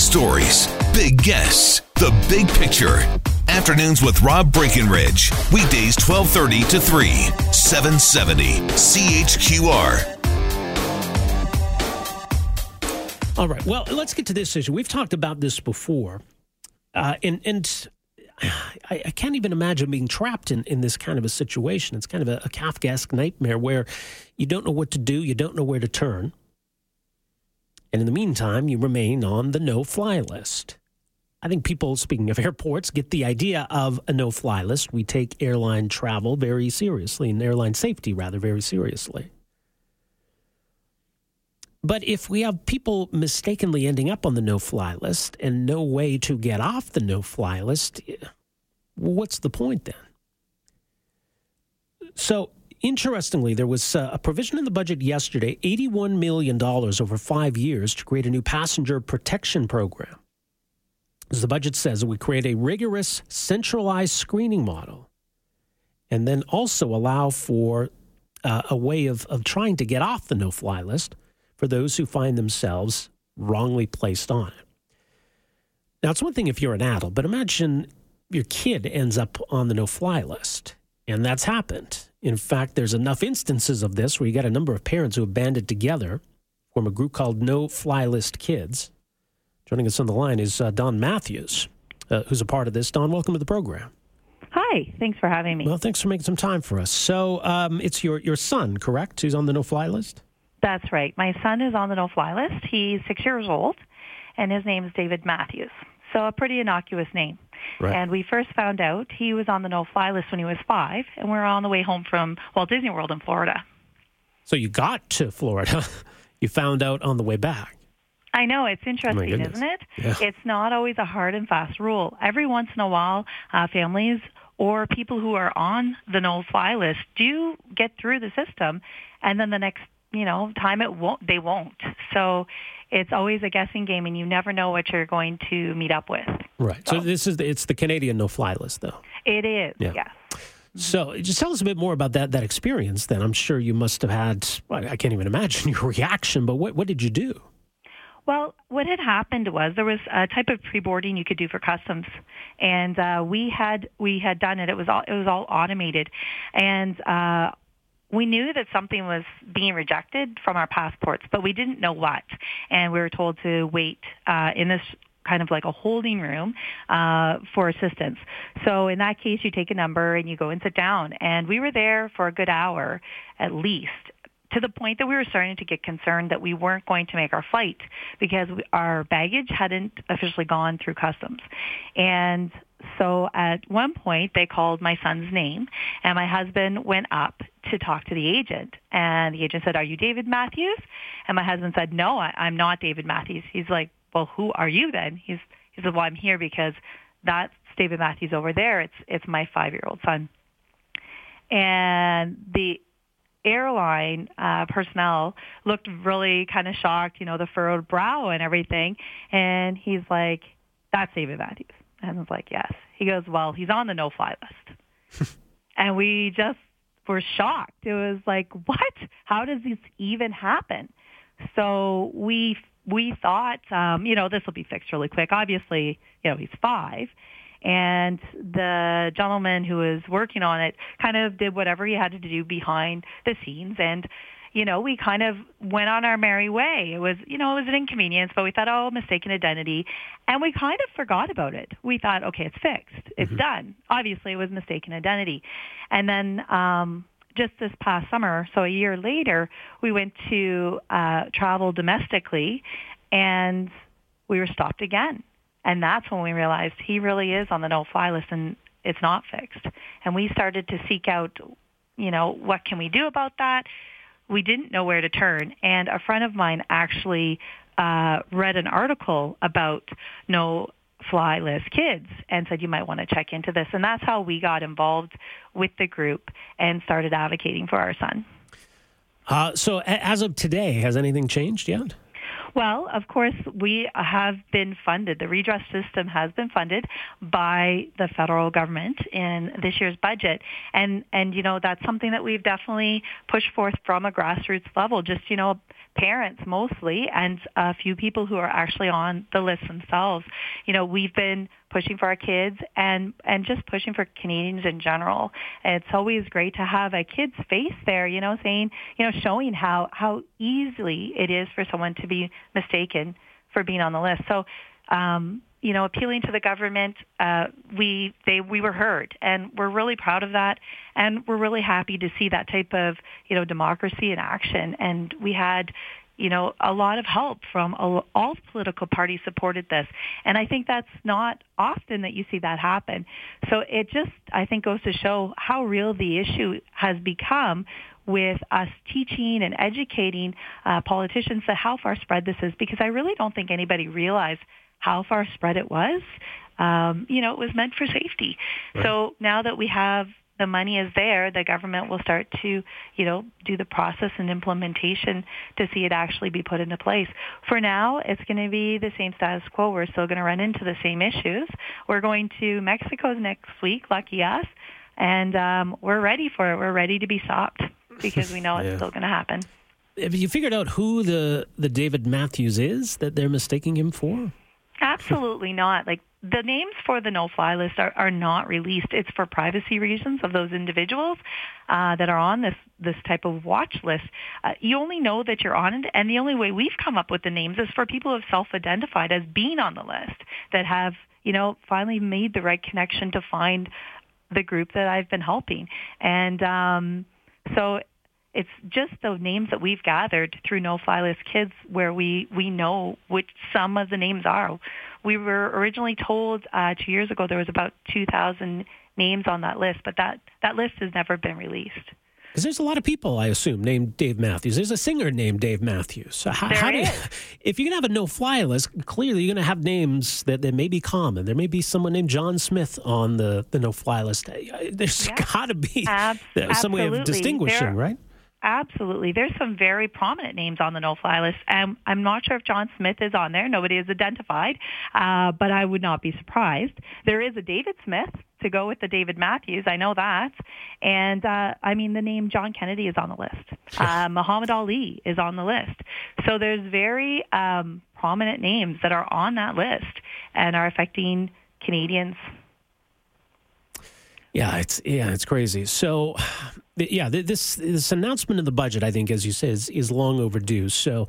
stories, big guests, the big picture. Afternoons with Rob Breckenridge. Weekdays 1230 to 3, 770 CHQR. All right. Well, let's get to this issue. We've talked about this before. Uh, and and I, I, can't even imagine being trapped in, in this kind of a situation. It's kind of a, a Kafkaesque nightmare where you don't know what to do, you don't know where to turn. And in the meantime, you remain on the no fly list. I think people, speaking of airports, get the idea of a no fly list. We take airline travel very seriously and airline safety, rather, very seriously. But if we have people mistakenly ending up on the no fly list and no way to get off the no fly list, what's the point then? So, interestingly, there was uh, a provision in the budget yesterday $81 million over five years to create a new passenger protection program. As the budget says, it would create a rigorous, centralized screening model and then also allow for uh, a way of, of trying to get off the no fly list for those who find themselves wrongly placed on it. Now, it's one thing if you're an adult, but imagine your kid ends up on the no fly list. And that's happened. In fact, there's enough instances of this where you got a number of parents who have banded together, form a group called No Fly List Kids. Joining us on the line is uh, Don Matthews, uh, who's a part of this. Don, welcome to the program. Hi, thanks for having me. Well, thanks for making some time for us. So, um, it's your, your son, correct, who's on the no fly list? That's right. My son is on the no-fly list. He's six years old, and his name is David Matthews. So a pretty innocuous name. Right. And we first found out he was on the no-fly list when he was five, and we were on the way home from Walt Disney World in Florida. So you got to Florida. you found out on the way back. I know it's interesting, isn't it? Yeah. It's not always a hard and fast rule. Every once in a while, uh, families or people who are on the no-fly list do get through the system, and then the next you know, time it won't, they won't. So it's always a guessing game, and you never know what you're going to meet up with. Right. So, so this is the, it's the Canadian no-fly list, though. It is. Yeah. Yes. So, just tell us a bit more about that that experience. Then I'm sure you must have had. I can't even imagine your reaction. But what what did you do? Well, what had happened was there was a type of pre-boarding you could do for customs, and uh, we had we had done it. It was all it was all automated, and uh, we knew that something was being rejected from our passports, but we didn't know what. And we were told to wait uh, in this kind of like a holding room uh, for assistance. So in that case, you take a number and you go and sit down. And we were there for a good hour at least to the point that we were starting to get concerned that we weren't going to make our flight because we, our baggage hadn't officially gone through customs. And so at one point they called my son's name and my husband went up to talk to the agent. And the agent said are you david matthews? And my husband said no I, i'm not david matthews. He's like well who are you then? He's he said well i'm here because that's david matthews over there. It's it's my five year old son. And the airline uh, personnel looked really kind of shocked you know the furrowed brow and everything. And he's like that's david matthews and I was like, yes. He goes, well, he's on the no-fly list. and we just were shocked. It was like, what? How does this even happen? So we we thought, um, you know, this will be fixed really quick. Obviously, you know, he's five. And the gentleman who was working on it kind of did whatever he had to do behind the scenes and you know, we kind of went on our merry way. It was, you know, it was an inconvenience, but we thought, oh, mistaken identity. And we kind of forgot about it. We thought, okay, it's fixed. It's mm-hmm. done. Obviously, it was mistaken identity. And then um, just this past summer, so a year later, we went to uh, travel domestically and we were stopped again. And that's when we realized he really is on the no-fly list and it's not fixed. And we started to seek out, you know, what can we do about that? We didn't know where to turn. And a friend of mine actually uh, read an article about no fly list kids and said you might want to check into this. And that's how we got involved with the group and started advocating for our son. Uh, so as of today, has anything changed yet? Well, of course, we have been funded. The redress system has been funded by the federal government in this year's budget, and and you know that's something that we've definitely pushed forth from a grassroots level. Just you know, parents mostly, and a few people who are actually on the list themselves. You know, we've been pushing for our kids and and just pushing for Canadians in general. It's always great to have a kid's face there, you know, saying, you know, showing how how easily it is for someone to be mistaken for being on the list. So, um, you know, appealing to the government, uh, we they we were heard, and we're really proud of that, and we're really happy to see that type of you know democracy in action. And we had you know, a lot of help from all political parties supported this. And I think that's not often that you see that happen. So it just, I think, goes to show how real the issue has become with us teaching and educating uh, politicians that how far spread this is because I really don't think anybody realized how far spread it was. Um, you know, it was meant for safety. Right. So now that we have the money is there, the government will start to, you know, do the process and implementation to see it actually be put into place. For now, it's going to be the same status quo. We're still going to run into the same issues. We're going to Mexico next week, lucky us, and um, we're ready for it. We're ready to be stopped because we know it's still going to happen. Have you figured out who the, the David Matthews is that they're mistaking him for? Absolutely not. Like the names for the no-fly list are, are not released. It's for privacy reasons of those individuals uh, that are on this this type of watch list. Uh, you only know that you're on it, and the only way we've come up with the names is for people who have self-identified as being on the list that have you know finally made the right connection to find the group that I've been helping, and um, so it's just the names that we've gathered through No Fly List Kids where we, we know which some of the names are. We were originally told uh, two years ago there was about 2,000 names on that list, but that, that list has never been released. Because there's a lot of people, I assume, named Dave Matthews. There's a singer named Dave Matthews. So how, how do you, if you're going to have a no-fly list, clearly you're going to have names that, that may be common. There may be someone named John Smith on the, the no-fly list. There's yeah. got to be Ab- some way of distinguishing, there, right? Absolutely. There's some very prominent names on the no-fly list. and I'm not sure if John Smith is on there. Nobody is identified, uh, but I would not be surprised. There is a David Smith to go with the David Matthews. I know that. And uh, I mean, the name John Kennedy is on the list. Uh, Muhammad Ali is on the list. So there's very um, prominent names that are on that list and are affecting Canadians yeah, it's yeah, it's crazy. So, yeah, this this announcement of the budget, I think, as you said, is, is long overdue. So,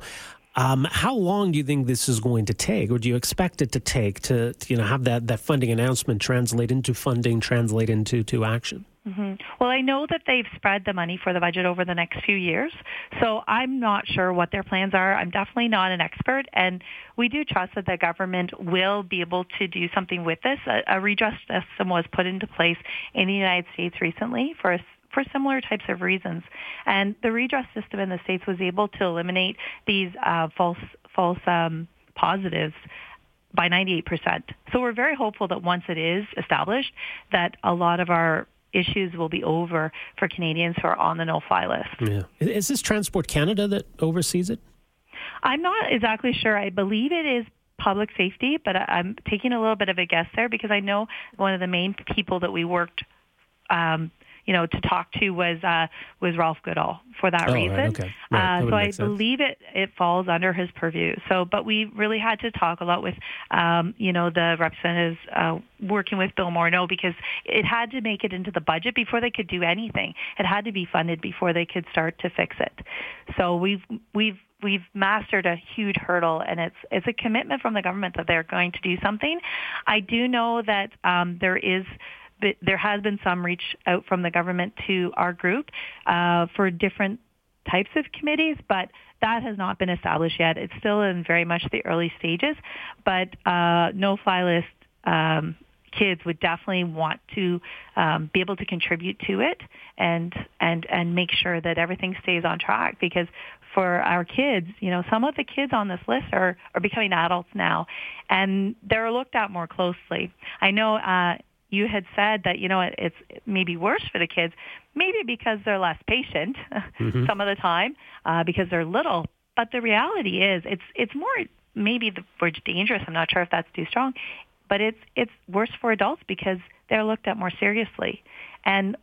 um, how long do you think this is going to take, or do you expect it to take to, to you know have that that funding announcement translate into funding, translate into to action? Mm-hmm. Well, I know that they've spread the money for the budget over the next few years, so I'm not sure what their plans are. I'm definitely not an expert, and we do trust that the government will be able to do something with this. A, a redress system was put into place in the United States recently for a for similar types of reasons. And the redress system in the states was able to eliminate these uh, false false um, positives by 98%. So we're very hopeful that once it is established, that a lot of our issues will be over for Canadians who are on the no-fly list. Yeah. Is this Transport Canada that oversees it? I'm not exactly sure. I believe it is public safety, but I'm taking a little bit of a guess there because I know one of the main people that we worked um, you know, to talk to was uh, was Ralph Goodale for that oh, reason. Right, okay. right. Uh, so I sense. believe it it falls under his purview. So, but we really had to talk a lot with, um, you know, the representatives uh, working with Bill Morneau because it had to make it into the budget before they could do anything. It had to be funded before they could start to fix it. So we've we've we've mastered a huge hurdle and it's it's a commitment from the government that they're going to do something. I do know that um, there is there has been some reach out from the government to our group uh, for different types of committees, but that has not been established yet. It's still in very much the early stages, but uh, no-fly list um, kids would definitely want to um, be able to contribute to it and and and make sure that everything stays on track because for our kids, you know, some of the kids on this list are are becoming adults now, and they're looked at more closely. I know uh, you had said that you know it's maybe worse for the kids, maybe because they're less patient mm-hmm. some of the time, uh, because they're little. but the reality is, it's it's more maybe the word dangerous. I'm not sure if that's too strong, but it's it's worse for adults because they're looked at more seriously. And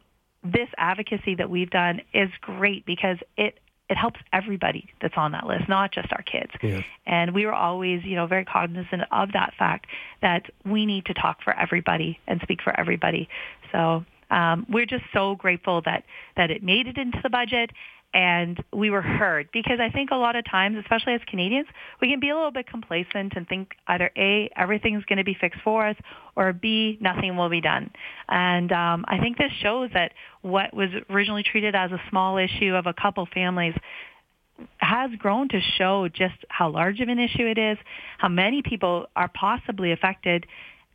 this advocacy that we've done is great because it it helps everybody that's on that list, not just our kids. Yeah. And we were always, you know, very cognizant of that fact that we need to talk for everybody and speak for everybody. So um, we're just so grateful that that it made it into the budget and we were heard because I think a lot of times, especially as Canadians, we can be a little bit complacent and think either A, everything's going to be fixed for us, or B, nothing will be done. And um, I think this shows that what was originally treated as a small issue of a couple families has grown to show just how large of an issue it is, how many people are possibly affected,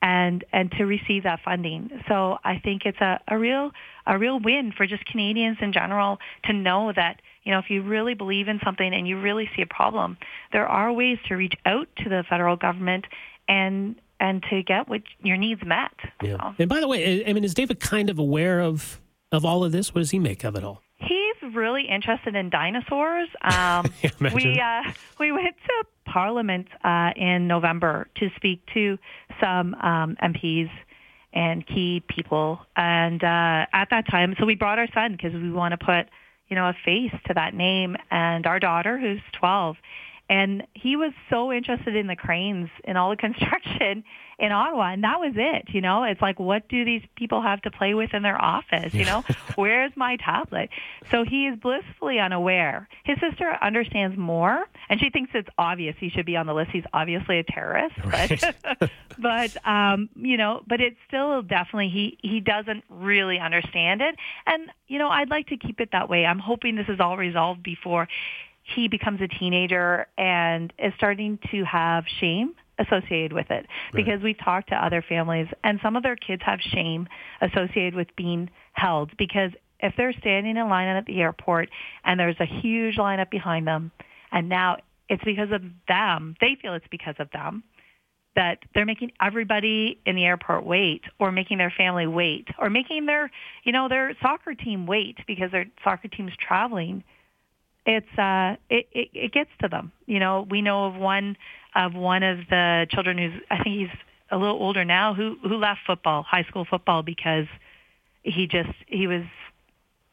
and and to receive that funding. So I think it's a, a real a real win for just Canadians in general to know that you know if you really believe in something and you really see a problem, there are ways to reach out to the federal government and and to get what your needs met. Yeah. So. And by the way, I mean, is David kind of aware of of all of this? What does he make of it all? He's really interested in dinosaurs. Um, we uh, we went to Parliament uh, in November to speak to some um, MPs and key people, and uh, at that time, so we brought our son because we want to put you know a face to that name, and our daughter who's 12, and he was so interested in the cranes and all the construction in Ottawa, and that was it. You know, it's like, what do these people have to play with in their office? You know, where's my tablet? So he is blissfully unaware. His sister understands more, and she thinks it's obvious he should be on the list. He's obviously a terrorist, right. but but um, you know, but it's still definitely he he doesn't really understand it, and you know, I'd like to keep it that way. I'm hoping this is all resolved before he becomes a teenager and is starting to have shame associated with it. Because we've talked to other families and some of their kids have shame associated with being held. Because if they're standing in line at the airport and there's a huge lineup behind them and now it's because of them, they feel it's because of them that they're making everybody in the airport wait or making their family wait or making their, you know, their soccer team wait because their soccer team's traveling it's uh it, it it gets to them you know we know of one of one of the children who's I think he's a little older now who who left football, high school football because he just he was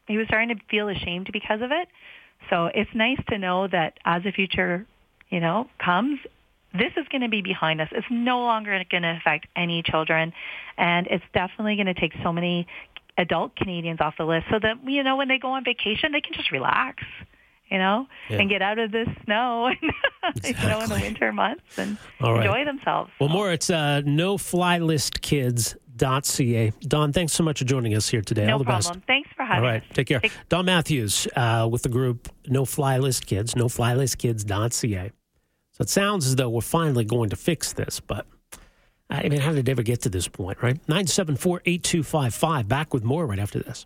he was starting to feel ashamed because of it. So it's nice to know that as the future, you know, comes, this is going to be behind us. It's no longer going to affect any children, and it's definitely going to take so many adult Canadians off the list so that you know when they go on vacation they can just relax you know, yeah. and get out of the snow exactly. you know in the winter months and enjoy themselves. Well, more it's uh, no fly list kids. Don, thanks so much for joining us here today. No All the problem. best. Thanks for having All right, us. take care. Take- Don Matthews uh, with the group No Fly List Kids, no fly list kids.ca. So it sounds as though we're finally going to fix this, but I mean, how did it ever get to this point, right? 974 8255. Back with more right after this.